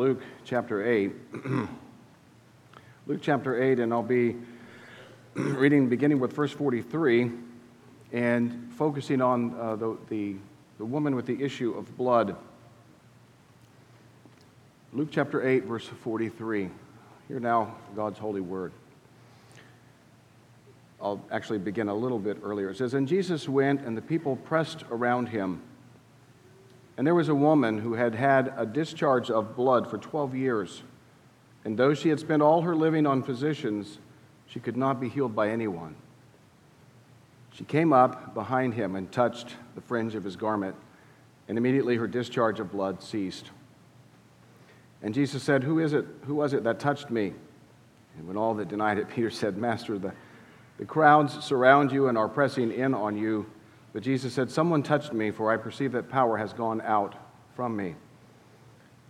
Luke chapter 8. Luke chapter 8, and I'll be reading beginning with verse 43 and focusing on uh, the, the, the woman with the issue of blood. Luke chapter 8, verse 43. Hear now God's holy word. I'll actually begin a little bit earlier. It says, And Jesus went, and the people pressed around him. And there was a woman who had had a discharge of blood for 12 years. And though she had spent all her living on physicians, she could not be healed by anyone. She came up behind him and touched the fringe of his garment, and immediately her discharge of blood ceased. And Jesus said, Who is it? Who was it that touched me? And when all that denied it, Peter said, Master, the, the crowds surround you and are pressing in on you. But Jesus said, Someone touched me, for I perceive that power has gone out from me.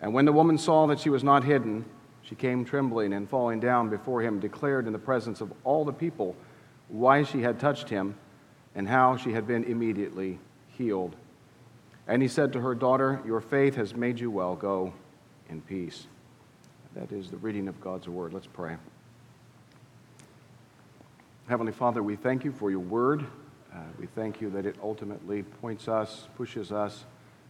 And when the woman saw that she was not hidden, she came trembling and falling down before him, declared in the presence of all the people why she had touched him and how she had been immediately healed. And he said to her, Daughter, your faith has made you well. Go in peace. That is the reading of God's word. Let's pray. Heavenly Father, we thank you for your word. Uh, we thank you that it ultimately points us, pushes us,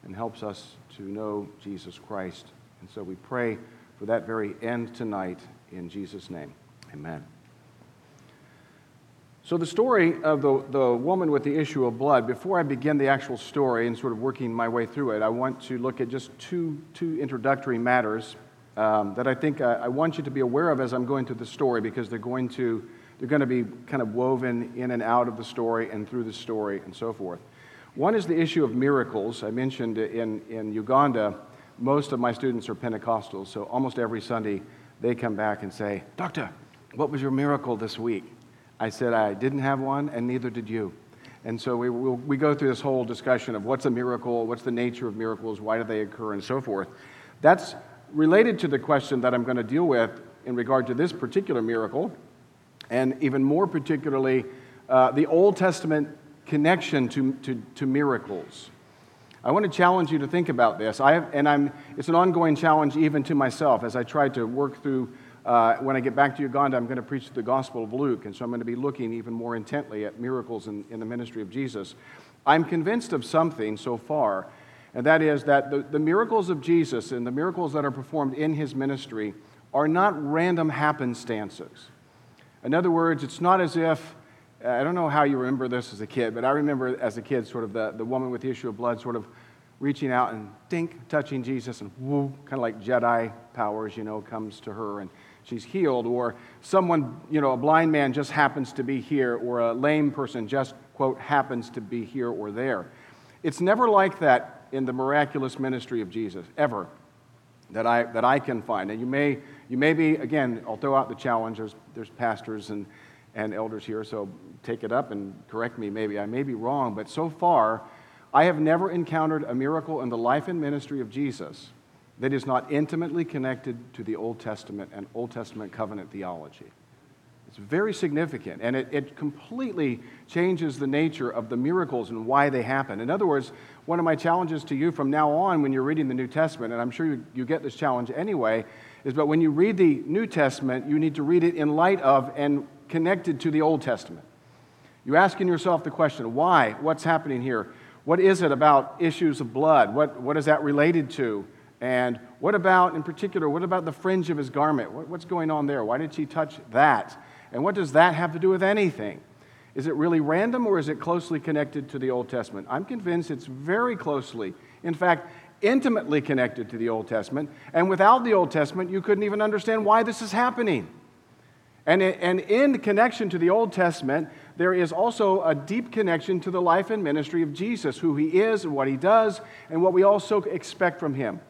and helps us to know Jesus Christ. And so we pray for that very end tonight in Jesus' name. Amen. So, the story of the, the woman with the issue of blood, before I begin the actual story and sort of working my way through it, I want to look at just two, two introductory matters um, that I think I, I want you to be aware of as I'm going through the story because they're going to they're going to be kind of woven in and out of the story and through the story and so forth. One is the issue of miracles. I mentioned in, in Uganda, most of my students are Pentecostals, so almost every Sunday they come back and say, Doctor, what was your miracle this week? I said, I didn't have one, and neither did you. And so we, we'll, we go through this whole discussion of what's a miracle, what's the nature of miracles, why do they occur, and so forth. That's related to the question that I'm going to deal with in regard to this particular miracle, and even more particularly, uh, the Old Testament connection to, to, to, miracles. I want to challenge you to think about this. I have, and I'm, it's an ongoing challenge even to myself as I try to work through. Uh, when I get back to Uganda, I'm going to preach the Gospel of Luke, and so I'm going to be looking even more intently at miracles in, in the ministry of Jesus. I'm convinced of something so far, and that is that the, the miracles of Jesus and the miracles that are performed in his ministry are not random happenstances. In other words, it's not as if, I don't know how you remember this as a kid, but I remember as a kid sort of the, the woman with the issue of blood sort of reaching out and dink, touching Jesus, and woo, kind of like Jedi powers, you know, comes to her and she's healed. Or someone, you know, a blind man just happens to be here, or a lame person just, quote, happens to be here or there. It's never like that in the miraculous ministry of Jesus, ever, that I, that I can find. And you may you may be, again, I'll throw out the challenge. There's, there's pastors and, and elders here, so take it up and correct me. Maybe I may be wrong, but so far, I have never encountered a miracle in the life and ministry of Jesus that is not intimately connected to the Old Testament and Old Testament covenant theology. It's very significant, and it, it completely changes the nature of the miracles and why they happen. In other words, one of my challenges to you from now on when you're reading the New Testament, and I'm sure you, you get this challenge anyway, is but when you read the New Testament, you need to read it in light of and connected to the Old Testament. You're asking yourself the question why? What's happening here? What is it about issues of blood? What, what is that related to? And what about, in particular, what about the fringe of his garment? What, what's going on there? Why did she touch that? And what does that have to do with anything? Is it really random or is it closely connected to the Old Testament? I'm convinced it's very closely. In fact, intimately connected to the Old Testament. And without the Old Testament, you couldn't even understand why this is happening. And, and in connection to the Old Testament, there is also a deep connection to the life and ministry of Jesus, who he is and what he does, and what we also expect from him.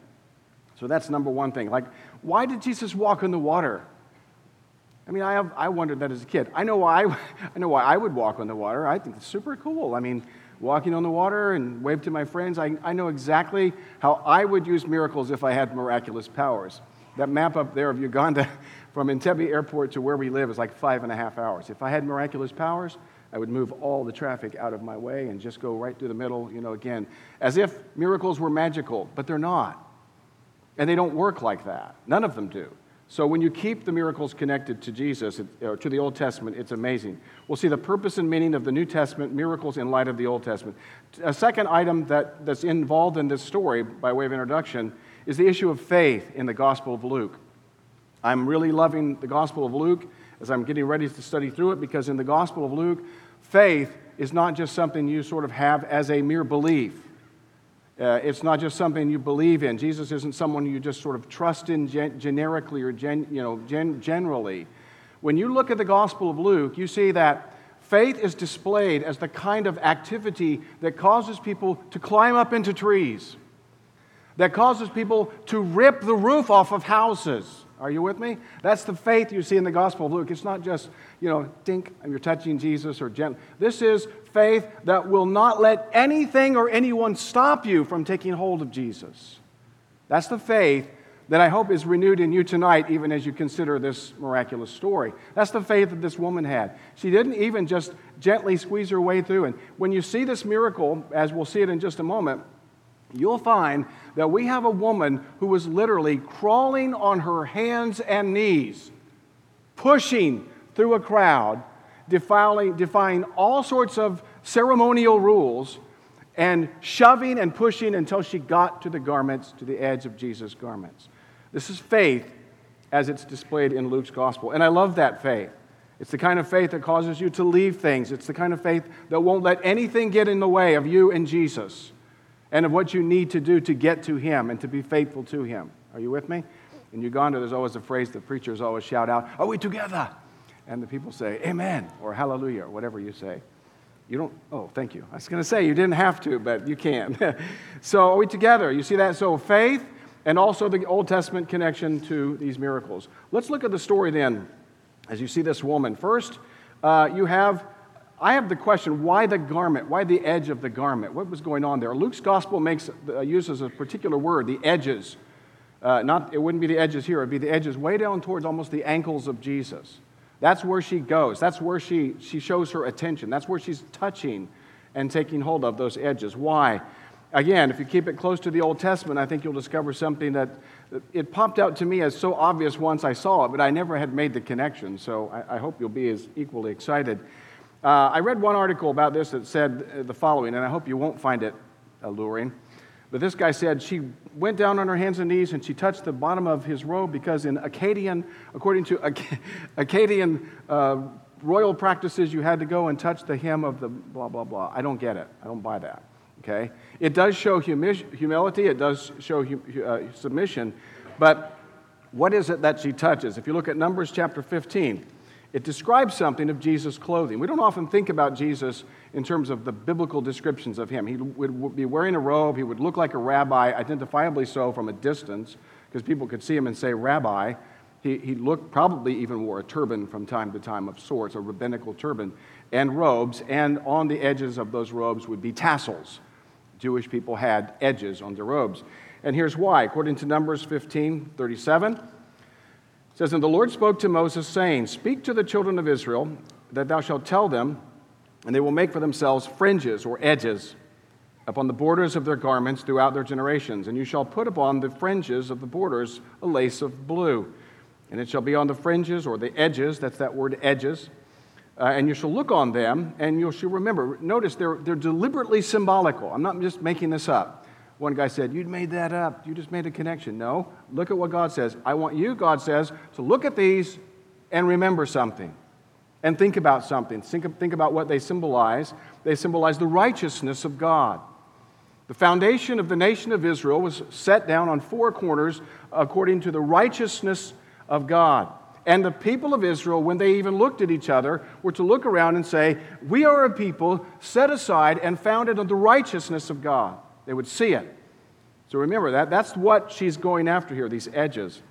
So that's number one thing. Like, why did Jesus walk on the water? I mean, I, have, I wondered that as a kid. I know, why, I know why I would walk on the water. I think it's super cool. I mean, walking on the water and wave to my friends. I, I know exactly how I would use miracles if I had miraculous powers. That map up there of Uganda from Entebbe Airport to where we live is like five and a half hours. If I had miraculous powers, I would move all the traffic out of my way and just go right through the middle, you know, again, as if miracles were magical, but they're not. And they don't work like that. None of them do. So when you keep the miracles connected to Jesus, or to the Old Testament, it's amazing. We'll see the purpose and meaning of the New Testament, miracles in light of the Old Testament. A second item that, that's involved in this story, by way of introduction, is the issue of faith in the Gospel of Luke. I'm really loving the Gospel of Luke as I'm getting ready to study through it because in the Gospel of Luke, faith is not just something you sort of have as a mere belief. Uh, it's not just something you believe in. Jesus isn't someone you just sort of trust in gen- generically or gen- you know, gen- generally. When you look at the Gospel of Luke, you see that faith is displayed as the kind of activity that causes people to climb up into trees, that causes people to rip the roof off of houses, are you with me? That's the faith you see in the Gospel of Luke. It's not just, you know, think you're touching Jesus or gentle. This is faith that will not let anything or anyone stop you from taking hold of Jesus. That's the faith that I hope is renewed in you tonight, even as you consider this miraculous story. That's the faith that this woman had. She didn't even just gently squeeze her way through. And when you see this miracle, as we'll see it in just a moment, you'll find that we have a woman who was literally crawling on her hands and knees, pushing through a crowd, defiling, defying all sorts of ceremonial rules, and shoving and pushing until she got to the garments, to the edge of Jesus' garments. This is faith as it's displayed in Luke's gospel. And I love that faith. It's the kind of faith that causes you to leave things. It's the kind of faith that won't let anything get in the way of you and Jesus and of what you need to do to get to Him and to be faithful to Him. Are you with me? In Uganda, there's always a phrase that preachers always shout out, Are we together? And the people say, Amen, or Hallelujah, or whatever you say. You don't, oh, thank you. I was going to say you didn't have to, but you can. so, are we together? You see that? So, faith and also the Old Testament connection to these miracles. Let's look at the story then as you see this woman. First, uh, you have I have the question why the garment? Why the edge of the garment? What was going on there? Luke's gospel makes, uh, uses a particular word, the edges. Uh, not, it wouldn't be the edges here, it would be the edges way down towards almost the ankles of Jesus. That's where she goes. That's where she, she shows her attention. That's where she's touching and taking hold of those edges. Why? Again, if you keep it close to the Old Testament, I think you'll discover something that it popped out to me as so obvious once I saw it, but I never had made the connection. So I, I hope you'll be as equally excited. Uh, I read one article about this that said uh, the following, and I hope you won't find it alluring. But this guy said she went down on her hands and knees and she touched the bottom of his robe because, in Akkadian, according to Akkadian uh, royal practices, you had to go and touch the hem of the blah, blah, blah. I don't get it. I don't buy that. Okay? It does show humi- humility, it does show uh, submission, but what is it that she touches? If you look at Numbers chapter 15, it describes something of Jesus' clothing. We don't often think about Jesus in terms of the biblical descriptions of him. He would be wearing a robe, he would look like a rabbi, identifiably so from a distance, because people could see him and say, Rabbi. He, he looked, probably even wore a turban from time to time of sorts, a rabbinical turban, and robes, and on the edges of those robes would be tassels. Jewish people had edges on their robes. And here's why. According to Numbers 15 37, it says, And the Lord spoke to Moses, saying, Speak to the children of Israel, that thou shalt tell them, and they will make for themselves fringes or edges upon the borders of their garments throughout their generations. And you shall put upon the fringes of the borders a lace of blue. And it shall be on the fringes or the edges, that's that word edges. Uh, and you shall look on them, and you shall remember. Notice they're, they're deliberately symbolical. I'm not just making this up. One guy said, You made that up. You just made a connection. No, look at what God says. I want you, God says, to look at these and remember something and think about something. Think, think about what they symbolize. They symbolize the righteousness of God. The foundation of the nation of Israel was set down on four corners according to the righteousness of God. And the people of Israel, when they even looked at each other, were to look around and say, We are a people set aside and founded on the righteousness of God. They would see it. So remember that. That's what she's going after here, these edges.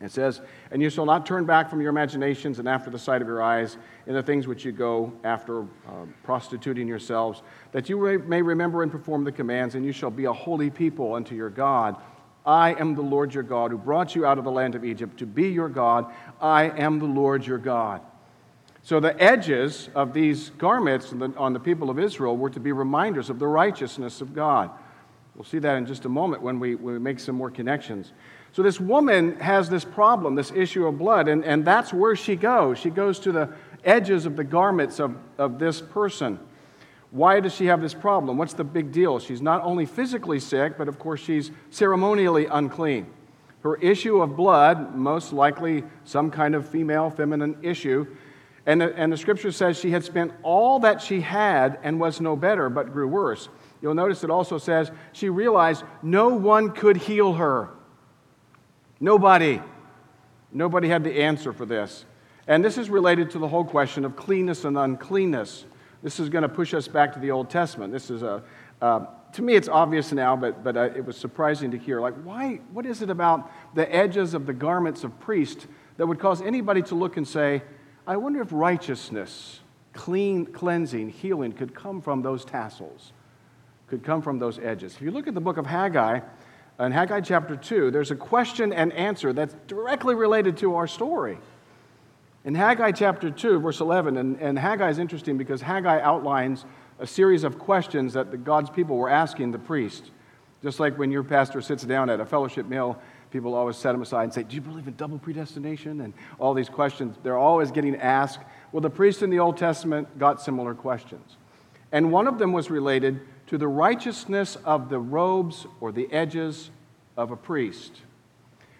It says, And you shall not turn back from your imaginations and after the sight of your eyes in the things which you go after, uh, prostituting yourselves, that you may remember and perform the commands, and you shall be a holy people unto your God. I am the Lord your God who brought you out of the land of Egypt to be your God. I am the Lord your God. So the edges of these garments on the people of Israel were to be reminders of the righteousness of God. We'll see that in just a moment when we, when we make some more connections. So, this woman has this problem, this issue of blood, and, and that's where she goes. She goes to the edges of the garments of, of this person. Why does she have this problem? What's the big deal? She's not only physically sick, but of course, she's ceremonially unclean. Her issue of blood, most likely some kind of female, feminine issue, and the, and the scripture says she had spent all that she had and was no better, but grew worse. You'll notice it also says she realized no one could heal her. Nobody. Nobody had the answer for this. And this is related to the whole question of cleanness and uncleanness. This is going to push us back to the Old Testament. This is a, uh, to me, it's obvious now, but, but uh, it was surprising to hear. Like, why, what is it about the edges of the garments of priests that would cause anybody to look and say, I wonder if righteousness, clean, cleansing, healing could come from those tassels, could come from those edges? If you look at the book of Haggai, in Haggai chapter 2, there's a question and answer that's directly related to our story. In Haggai chapter 2, verse 11, and, and Haggai is interesting because Haggai outlines a series of questions that the God's people were asking the priest. Just like when your pastor sits down at a fellowship meal, people always set them aside and say, Do you believe in double predestination? And all these questions, they're always getting asked. Well, the priests in the Old Testament got similar questions. And one of them was related to the righteousness of the robes or the edges of a priest.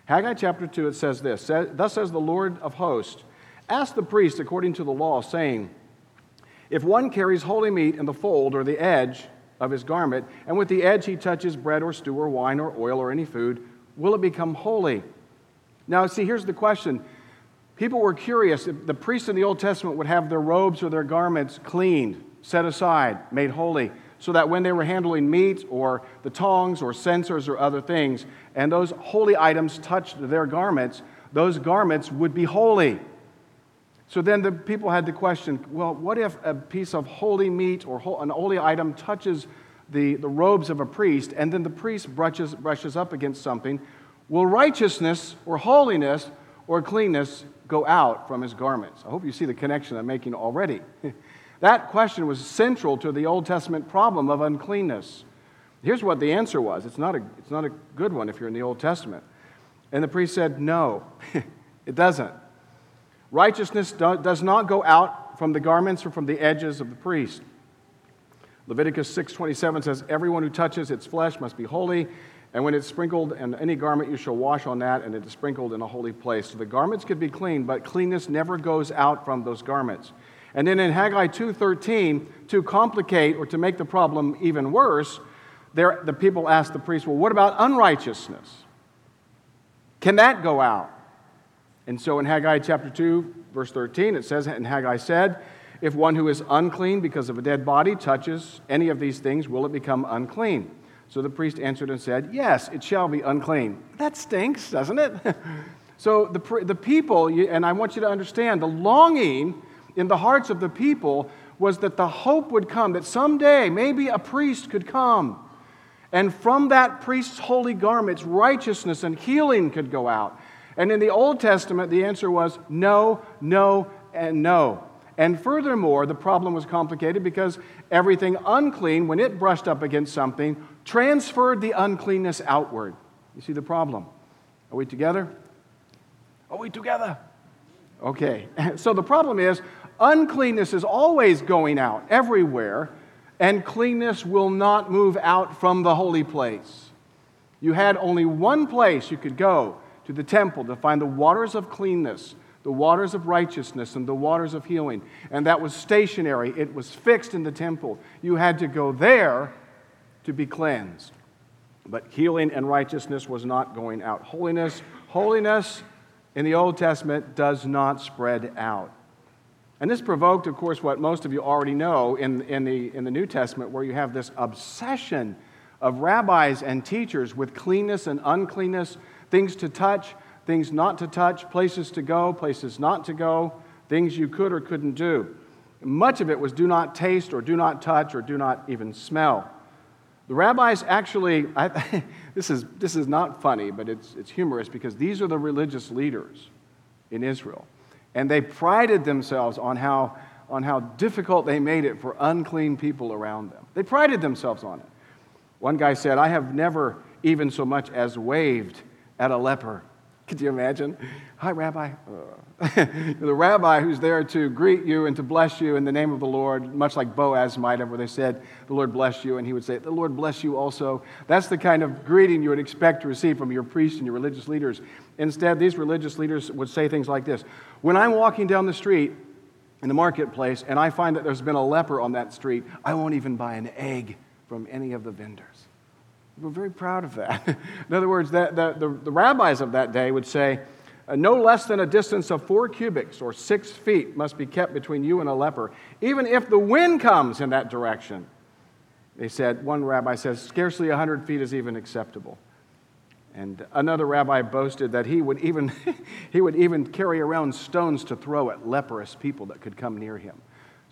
Haggai chapter 2, it says this Thus says the Lord of hosts, Ask the priest according to the law, saying, If one carries holy meat in the fold or the edge of his garment, and with the edge he touches bread or stew or wine or oil or any food, will it become holy? Now, see, here's the question. People were curious. if The priests in the Old Testament would have their robes or their garments cleaned, set aside, made holy so that when they were handling meat or the tongs or censers or other things, and those holy items touched their garments, those garments would be holy. So then the people had the question well, what if a piece of holy meat or an holy item touches the, the robes of a priest, and then the priest brushes, brushes up against something? Will righteousness or holiness or cleanness go out from his garments? I hope you see the connection I'm making already. That question was central to the Old Testament problem of uncleanness. Here's what the answer was it's not a, it's not a good one if you're in the Old Testament. And the priest said, No, it doesn't. Righteousness do, does not go out from the garments or from the edges of the priest. Leviticus 6:27 says, "Everyone who touches its flesh must be holy, and when it's sprinkled in any garment you shall wash on that, and it is sprinkled in a holy place." So the garments could be clean, but cleanness never goes out from those garments. And then in Haggai 2:13, to complicate or to make the problem even worse, there, the people asked the priest, "Well, what about unrighteousness? Can that go out?" And so in Haggai chapter 2, verse 13, it says, and Haggai said, If one who is unclean because of a dead body touches any of these things, will it become unclean? So the priest answered and said, Yes, it shall be unclean. That stinks, doesn't it? so the, the people, and I want you to understand, the longing in the hearts of the people was that the hope would come, that someday maybe a priest could come. And from that priest's holy garments, righteousness and healing could go out. And in the Old Testament, the answer was no, no, and no. And furthermore, the problem was complicated because everything unclean, when it brushed up against something, transferred the uncleanness outward. You see the problem? Are we together? Are we together? Okay. So the problem is Uncleanness is always going out everywhere, and cleanness will not move out from the holy place. You had only one place you could go to the temple to find the waters of cleanness, the waters of righteousness, and the waters of healing. And that was stationary, it was fixed in the temple. You had to go there to be cleansed. But healing and righteousness was not going out. Holiness, holiness in the Old Testament does not spread out. And this provoked, of course, what most of you already know in, in, the, in the New Testament, where you have this obsession of rabbis and teachers with cleanness and uncleanness, things to touch, things not to touch, places to go, places not to go, things you could or couldn't do. Much of it was do not taste or do not touch or do not even smell. The rabbis actually, I, this, is, this is not funny, but it's, it's humorous because these are the religious leaders in Israel. And they prided themselves on how, on how difficult they made it for unclean people around them. They prided themselves on it. One guy said, I have never even so much as waved at a leper. Could you imagine? Hi, Rabbi. Uh, the rabbi who's there to greet you and to bless you in the name of the Lord, much like Boaz might have, where they said, The Lord bless you, and he would say, The Lord bless you also. That's the kind of greeting you would expect to receive from your priests and your religious leaders. Instead, these religious leaders would say things like this When I'm walking down the street in the marketplace and I find that there's been a leper on that street, I won't even buy an egg from any of the vendors. We're very proud of that. In other words, the, the, the, the rabbis of that day would say, uh, no less than a distance of four cubits or six feet must be kept between you and a leper, even if the wind comes in that direction. They said, one rabbi says, scarcely 100 feet is even acceptable. And another rabbi boasted that he would even, he would even carry around stones to throw at leprous people that could come near him.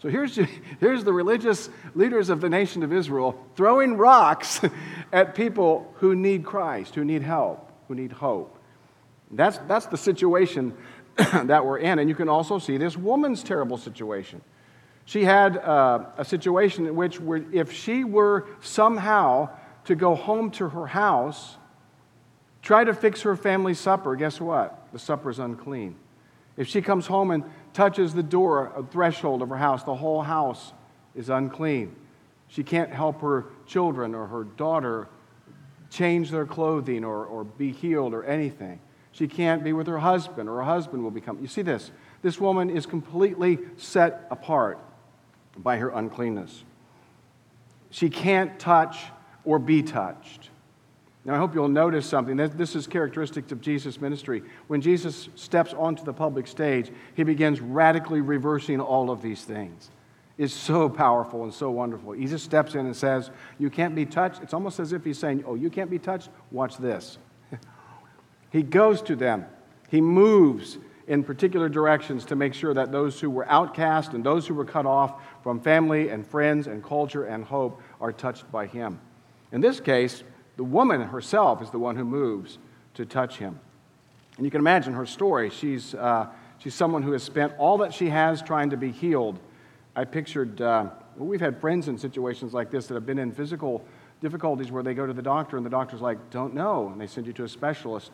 So here's, here's the religious leaders of the nation of Israel throwing rocks at people who need Christ, who need help, who need hope. That's, that's the situation that we're in. And you can also see this woman's terrible situation. She had uh, a situation in which, if she were somehow to go home to her house, try to fix her family supper, guess what? The supper's unclean. If she comes home and touches the door, a threshold of her house, the whole house is unclean. She can't help her children or her daughter change their clothing or, or be healed or anything. She can't be with her husband, or her husband will become. You see this? This woman is completely set apart by her uncleanness. She can't touch or be touched. Now, I hope you'll notice something. This is characteristic of Jesus' ministry. When Jesus steps onto the public stage, he begins radically reversing all of these things. It's so powerful and so wonderful. He just steps in and says, You can't be touched. It's almost as if he's saying, Oh, you can't be touched? Watch this. he goes to them, he moves in particular directions to make sure that those who were outcast and those who were cut off from family and friends and culture and hope are touched by him. In this case, the woman herself is the one who moves to touch him. And you can imagine her story. She's, uh, she's someone who has spent all that she has trying to be healed. I pictured, uh, well, we've had friends in situations like this that have been in physical difficulties where they go to the doctor and the doctor's like, don't know. And they send you to a specialist.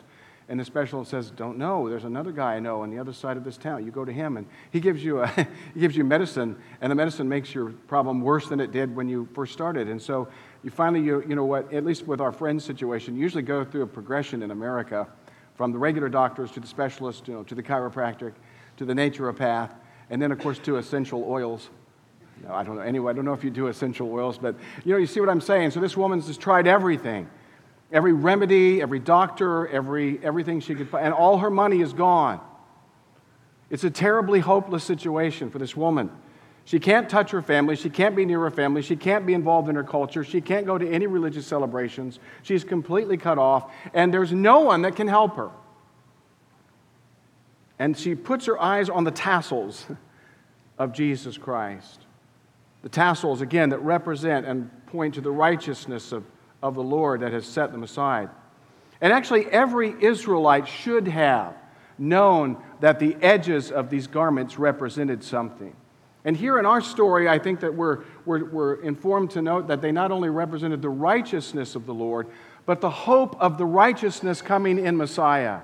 And the specialist says, don't know. There's another guy I know on the other side of this town. You go to him and he gives you, a, he gives you medicine. And the medicine makes your problem worse than it did when you first started. And so you finally, you, you know what, at least with our friends' situation, usually go through a progression in America from the regular doctors to the specialist, you know, to the chiropractic, to the naturopath, and then, of course, to essential oils. No, I don't know. Anyway, I don't know if you do essential oils, but you know, you see what I'm saying. So this woman's just tried everything, every remedy, every doctor, every everything she could, find, and all her money is gone. It's a terribly hopeless situation for this woman. She can't touch her family. She can't be near her family. She can't be involved in her culture. She can't go to any religious celebrations. She's completely cut off, and there's no one that can help her. And she puts her eyes on the tassels of Jesus Christ. The tassels, again, that represent and point to the righteousness of, of the Lord that has set them aside. And actually, every Israelite should have known that the edges of these garments represented something. And here in our story, I think that we're, we're, we're, informed to note that they not only represented the righteousness of the Lord, but the hope of the righteousness coming in Messiah.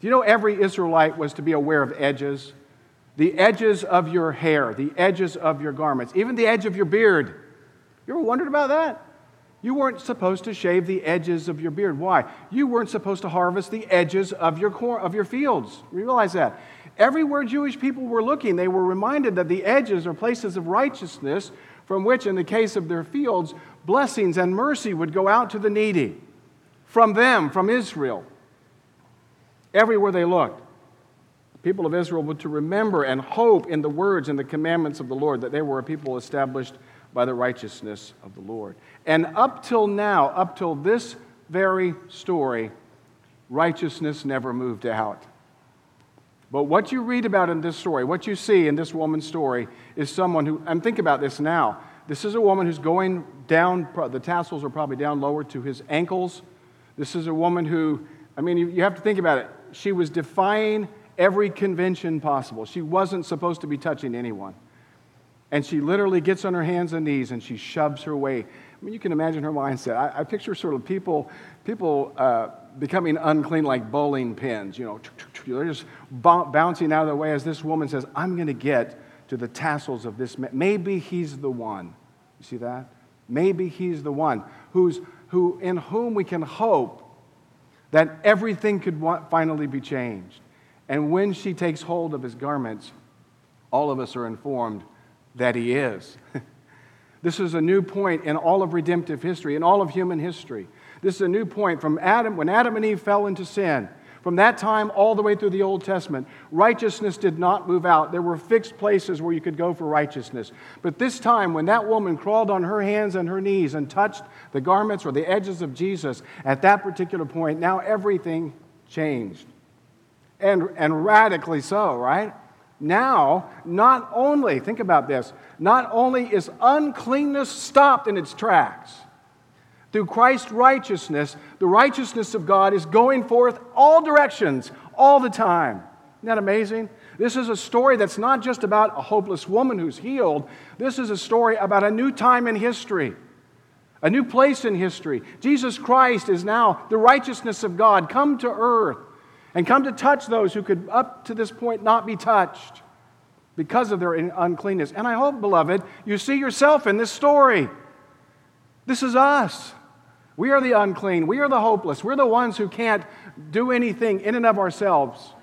Do you know every Israelite was to be aware of edges? The edges of your hair, the edges of your garments, even the edge of your beard. You ever wondered about that? You weren't supposed to shave the edges of your beard. Why? You weren't supposed to harvest the edges of your, cor- of your fields. You realize that. Everywhere Jewish people were looking, they were reminded that the edges are places of righteousness from which, in the case of their fields, blessings and mercy would go out to the needy. From them, from Israel. Everywhere they looked. The people of Israel were to remember and hope in the words and the commandments of the Lord, that they were a people established by the righteousness of the Lord. And up till now, up till this very story, righteousness never moved out. But what you read about in this story, what you see in this woman's story, is someone who, and think about this now. This is a woman who's going down, the tassels are probably down lower to his ankles. This is a woman who, I mean, you, you have to think about it. She was defying every convention possible. She wasn't supposed to be touching anyone. And she literally gets on her hands and knees and she shoves her way I mean, you can imagine her mindset. I, I picture sort of people, people uh, becoming unclean like bowling pins. You know, they're just bouncing out of the way as this woman says, I'm going to get to the tassels of this man. Maybe he's the one. You see that? Maybe he's the one who's, who, in whom we can hope that everything could finally be changed. And when she takes hold of his garments, all of us are informed that he is. this is a new point in all of redemptive history, in all of human history. This is a new point from Adam, when Adam and Eve fell into sin. From that time all the way through the Old Testament, righteousness did not move out. There were fixed places where you could go for righteousness. But this time, when that woman crawled on her hands and her knees and touched the garments or the edges of Jesus, at that particular point, now everything changed. And, and radically so, right? Now, not only, think about this, not only is uncleanness stopped in its tracks, through Christ's righteousness, the righteousness of God is going forth all directions, all the time. Isn't that amazing? This is a story that's not just about a hopeless woman who's healed. This is a story about a new time in history, a new place in history. Jesus Christ is now the righteousness of God come to earth and come to touch those who could, up to this point, not be touched because of their uncleanness. And I hope, beloved, you see yourself in this story. This is us. We are the unclean. We are the hopeless. We're the ones who can't do anything in and of ourselves.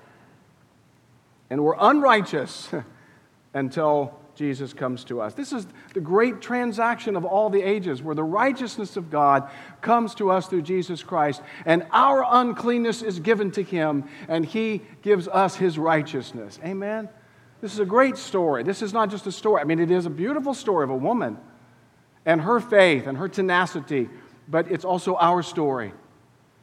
And we're unrighteous until Jesus comes to us. This is the great transaction of all the ages where the righteousness of God comes to us through Jesus Christ, and our uncleanness is given to Him, and He gives us His righteousness. Amen? This is a great story. This is not just a story. I mean, it is a beautiful story of a woman and her faith and her tenacity but it's also our story.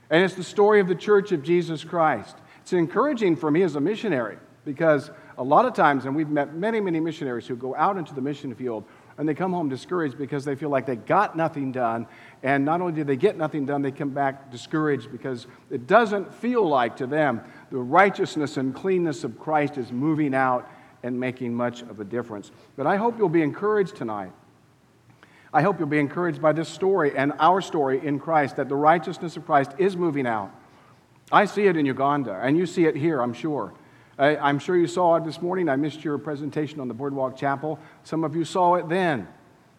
And it's the story of the church of Jesus Christ. It's encouraging for me as a missionary because a lot of times, and we've met many, many missionaries who go out into the mission field and they come home discouraged because they feel like they got nothing done. And not only do they get nothing done, they come back discouraged because it doesn't feel like to them the righteousness and cleanness of Christ is moving out and making much of a difference. But I hope you'll be encouraged tonight I hope you'll be encouraged by this story and our story in Christ that the righteousness of Christ is moving out. I see it in Uganda, and you see it here, I'm sure. I, am sure you saw it this morning. I missed your presentation on the Boardwalk Chapel. Some of you saw it then,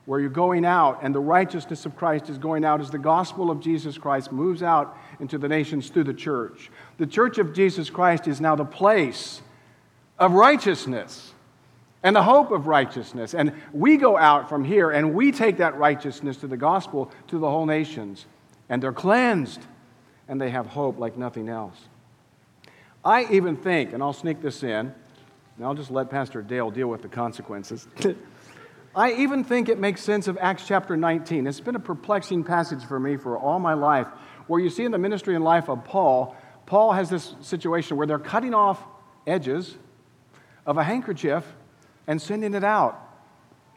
where you're going out, and the righteousness of Christ is going out as the gospel of Jesus Christ moves out into the nations through the church. The church of Jesus Christ is now the place of righteousness and the hope of righteousness. And we go out from here and we take that righteousness to the gospel to the whole nations. And they're cleansed and they have hope like nothing else. I even think, and I'll sneak this in, and I'll just let Pastor Dale deal with the consequences. I even think it makes sense of Acts chapter 19. It's been a perplexing passage for me for all my life, where you see in the ministry and life of Paul, Paul has this situation where they're cutting off edges of a handkerchief and sending it out.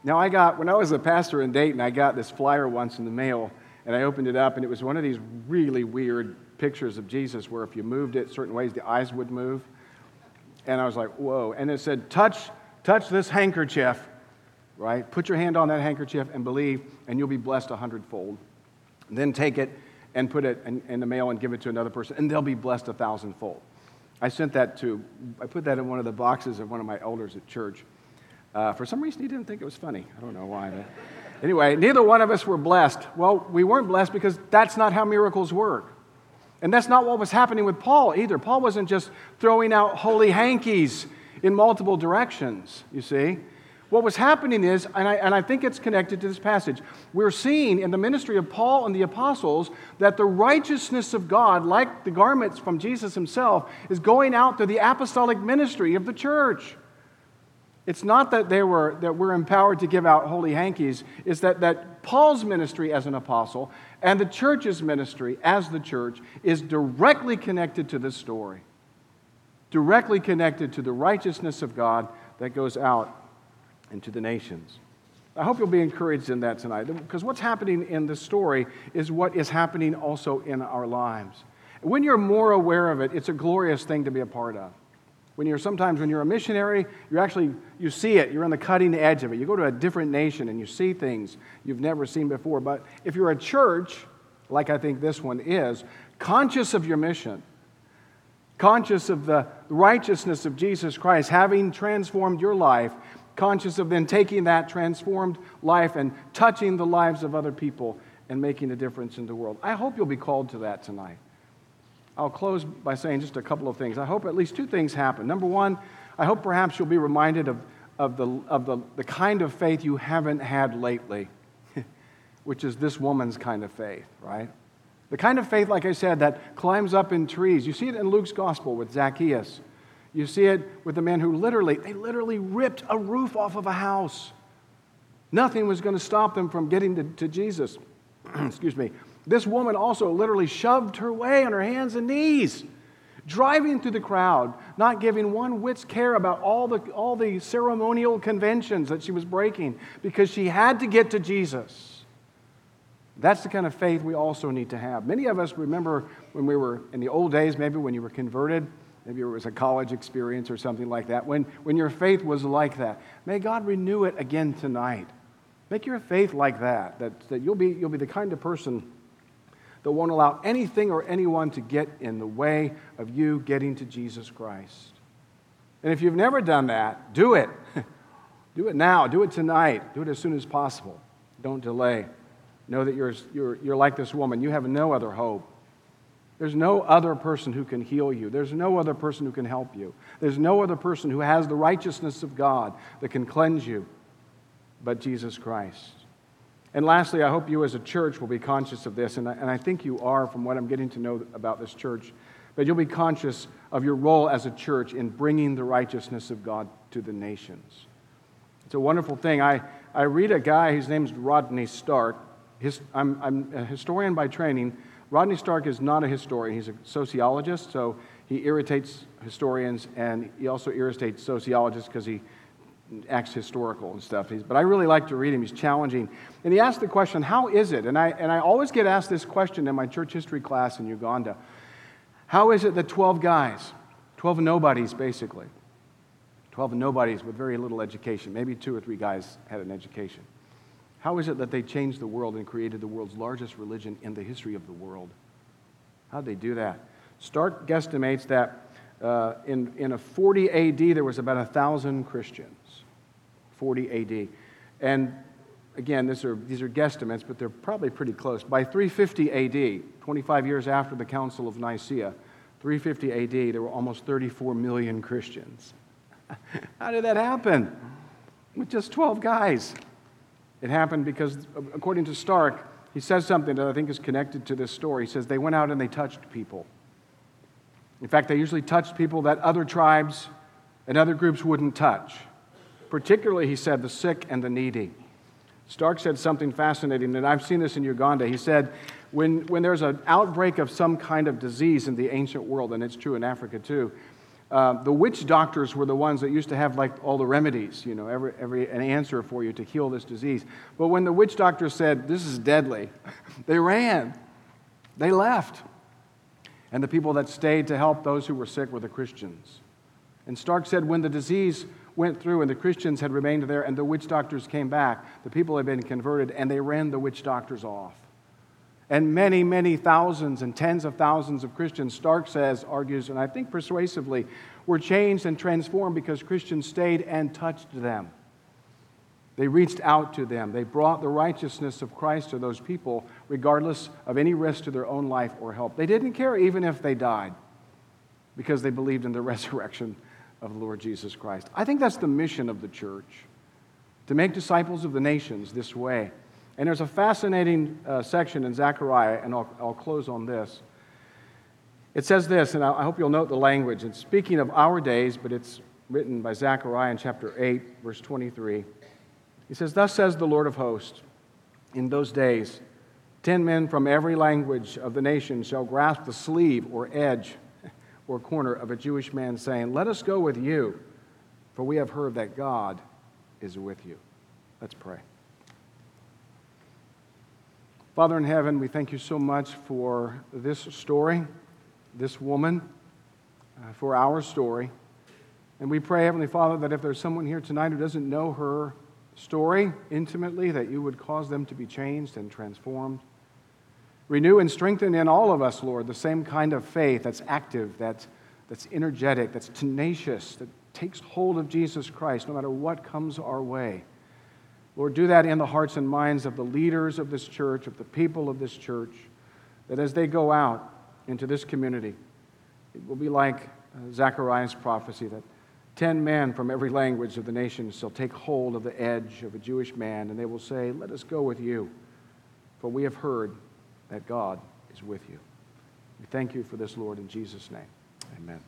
Now, I got, when I was a pastor in Dayton, I got this flyer once in the mail, and I opened it up, and it was one of these really weird pictures of Jesus where if you moved it certain ways, the eyes would move. And I was like, whoa. And it said, touch, touch this handkerchief, right? Put your hand on that handkerchief and believe, and you'll be blessed a hundredfold. Then take it and put it in, in the mail and give it to another person, and they'll be blessed a thousandfold. I sent that to, I put that in one of the boxes of one of my elders at church. Uh, for some reason, he didn't think it was funny. I don't know why. But anyway, neither one of us were blessed. Well, we weren't blessed because that's not how miracles work. And that's not what was happening with Paul either. Paul wasn't just throwing out holy hankies in multiple directions, you see. What was happening is, and I, and I think it's connected to this passage, we're seeing in the ministry of Paul and the apostles that the righteousness of God, like the garments from Jesus himself, is going out through the apostolic ministry of the church. It's not that, they were, that we're empowered to give out holy hankies, it's that, that Paul's ministry as an apostle and the church's ministry as the church is directly connected to this story, directly connected to the righteousness of God that goes out into the nations. I hope you'll be encouraged in that tonight because what's happening in the story is what is happening also in our lives. When you're more aware of it, it's a glorious thing to be a part of. When you're sometimes when you're a missionary, you're actually you see it. You're on the cutting edge of it. You go to a different nation and you see things you've never seen before. But if you're a church, like I think this one is, conscious of your mission, conscious of the righteousness of Jesus Christ having transformed your life, conscious of then taking that transformed life and touching the lives of other people and making a difference in the world. I hope you'll be called to that tonight. I'll close by saying just a couple of things. I hope at least two things happen. Number one, I hope perhaps you'll be reminded of, of, the, of the, the kind of faith you haven't had lately, which is this woman's kind of faith, right? The kind of faith, like I said, that climbs up in trees. You see it in Luke's gospel with Zacchaeus. You see it with the man who literally, they literally ripped a roof off of a house. Nothing was going to stop them from getting to, to Jesus. Excuse me. This woman also literally shoved her way on her hands and knees, driving through the crowd, not giving one whit's care about all the, all the ceremonial conventions that she was breaking because she had to get to Jesus. That's the kind of faith we also need to have. Many of us remember when we were in the old days, maybe when you were converted, maybe it was a college experience or something like that, when, when your faith was like that. May God renew it again tonight. Make your faith like that, that, that you'll, be, you'll be the kind of person that won't allow anything or anyone to get in the way of you getting to Jesus Christ. And if you've never done that, do it. do it now. Do it tonight. Do it as soon as possible. Don't delay. Know that you're, you're, you're like this woman. You have no other hope. There's no other person who can heal you. There's no other person who can help you. There's no other person who has the righteousness of God that can cleanse you but Jesus Christ. And lastly, I hope you as a church will be conscious of this, and I, and I think you are from what I'm getting to know about this church, but you'll be conscious of your role as a church in bringing the righteousness of God to the nations. It's a wonderful thing. I, I read a guy, his name's Rodney Stark. His, I'm, I'm a historian by training. Rodney Stark is not a historian, he's a sociologist, so he irritates historians and he also irritates sociologists because he acts historical and stuff. He's, but I really like to read him. He's challenging. And he asked the question, How is it? And I, and I always get asked this question in my church history class in Uganda How is it that 12 guys, 12 nobodies basically, 12 nobodies with very little education, maybe two or three guys had an education, how is it that they changed the world and created the world's largest religion in the history of the world? How did they do that? Stark guesstimates that uh, in, in a 40 AD, there was about 1,000 Christians. 40 AD. And again, these are, these are guesstimates, but they're probably pretty close. By 350 AD, 25 years after the Council of Nicaea, 350 AD, there were almost 34 million Christians. How did that happen? With just 12 guys. It happened because, according to Stark, he says something that I think is connected to this story. He says they went out and they touched people. In fact, they usually touched people that other tribes and other groups wouldn't touch. Particularly, he said, the sick and the needy. Stark said something fascinating, and I've seen this in Uganda. He said, when, when there's an outbreak of some kind of disease in the ancient world, and it's true in Africa too, uh, the witch doctors were the ones that used to have like all the remedies, you know, every, every an answer for you to heal this disease. But when the witch doctors said this is deadly, they ran, they left, and the people that stayed to help those who were sick were the Christians. And Stark said when the disease went through and the Christians had remained there and the witch doctors came back, the people had been converted and they ran the witch doctors off. And many, many thousands and tens of thousands of Christians, Stark says, argues, and I think persuasively, were changed and transformed because Christians stayed and touched them. They reached out to them. They brought the righteousness of Christ to those people, regardless of any risk to their own life or help. They didn't care even if they died because they believed in the resurrection of the Lord Jesus Christ. I think that's the mission of the church to make disciples of the nations this way. And there's a fascinating uh, section in Zechariah, and I'll, I'll close on this. It says this, and I hope you'll note the language. It's speaking of our days, but it's written by Zechariah in chapter 8, verse 23. He says, Thus says the Lord of hosts, in those days, ten men from every language of the nation shall grasp the sleeve or edge or corner of a Jewish man, saying, Let us go with you, for we have heard that God is with you. Let's pray. Father in heaven, we thank you so much for this story, this woman, uh, for our story. And we pray, Heavenly Father, that if there's someone here tonight who doesn't know her story intimately, that you would cause them to be changed and transformed. Renew and strengthen in all of us, Lord, the same kind of faith that's active, that's, that's energetic, that's tenacious, that takes hold of Jesus Christ no matter what comes our way. Lord, do that in the hearts and minds of the leaders of this church, of the people of this church, that as they go out into this community, it will be like uh, Zechariah's prophecy that ten men from every language of the nation shall take hold of the edge of a Jewish man, and they will say, Let us go with you, for we have heard that God is with you. We thank you for this, Lord, in Jesus' name. Amen.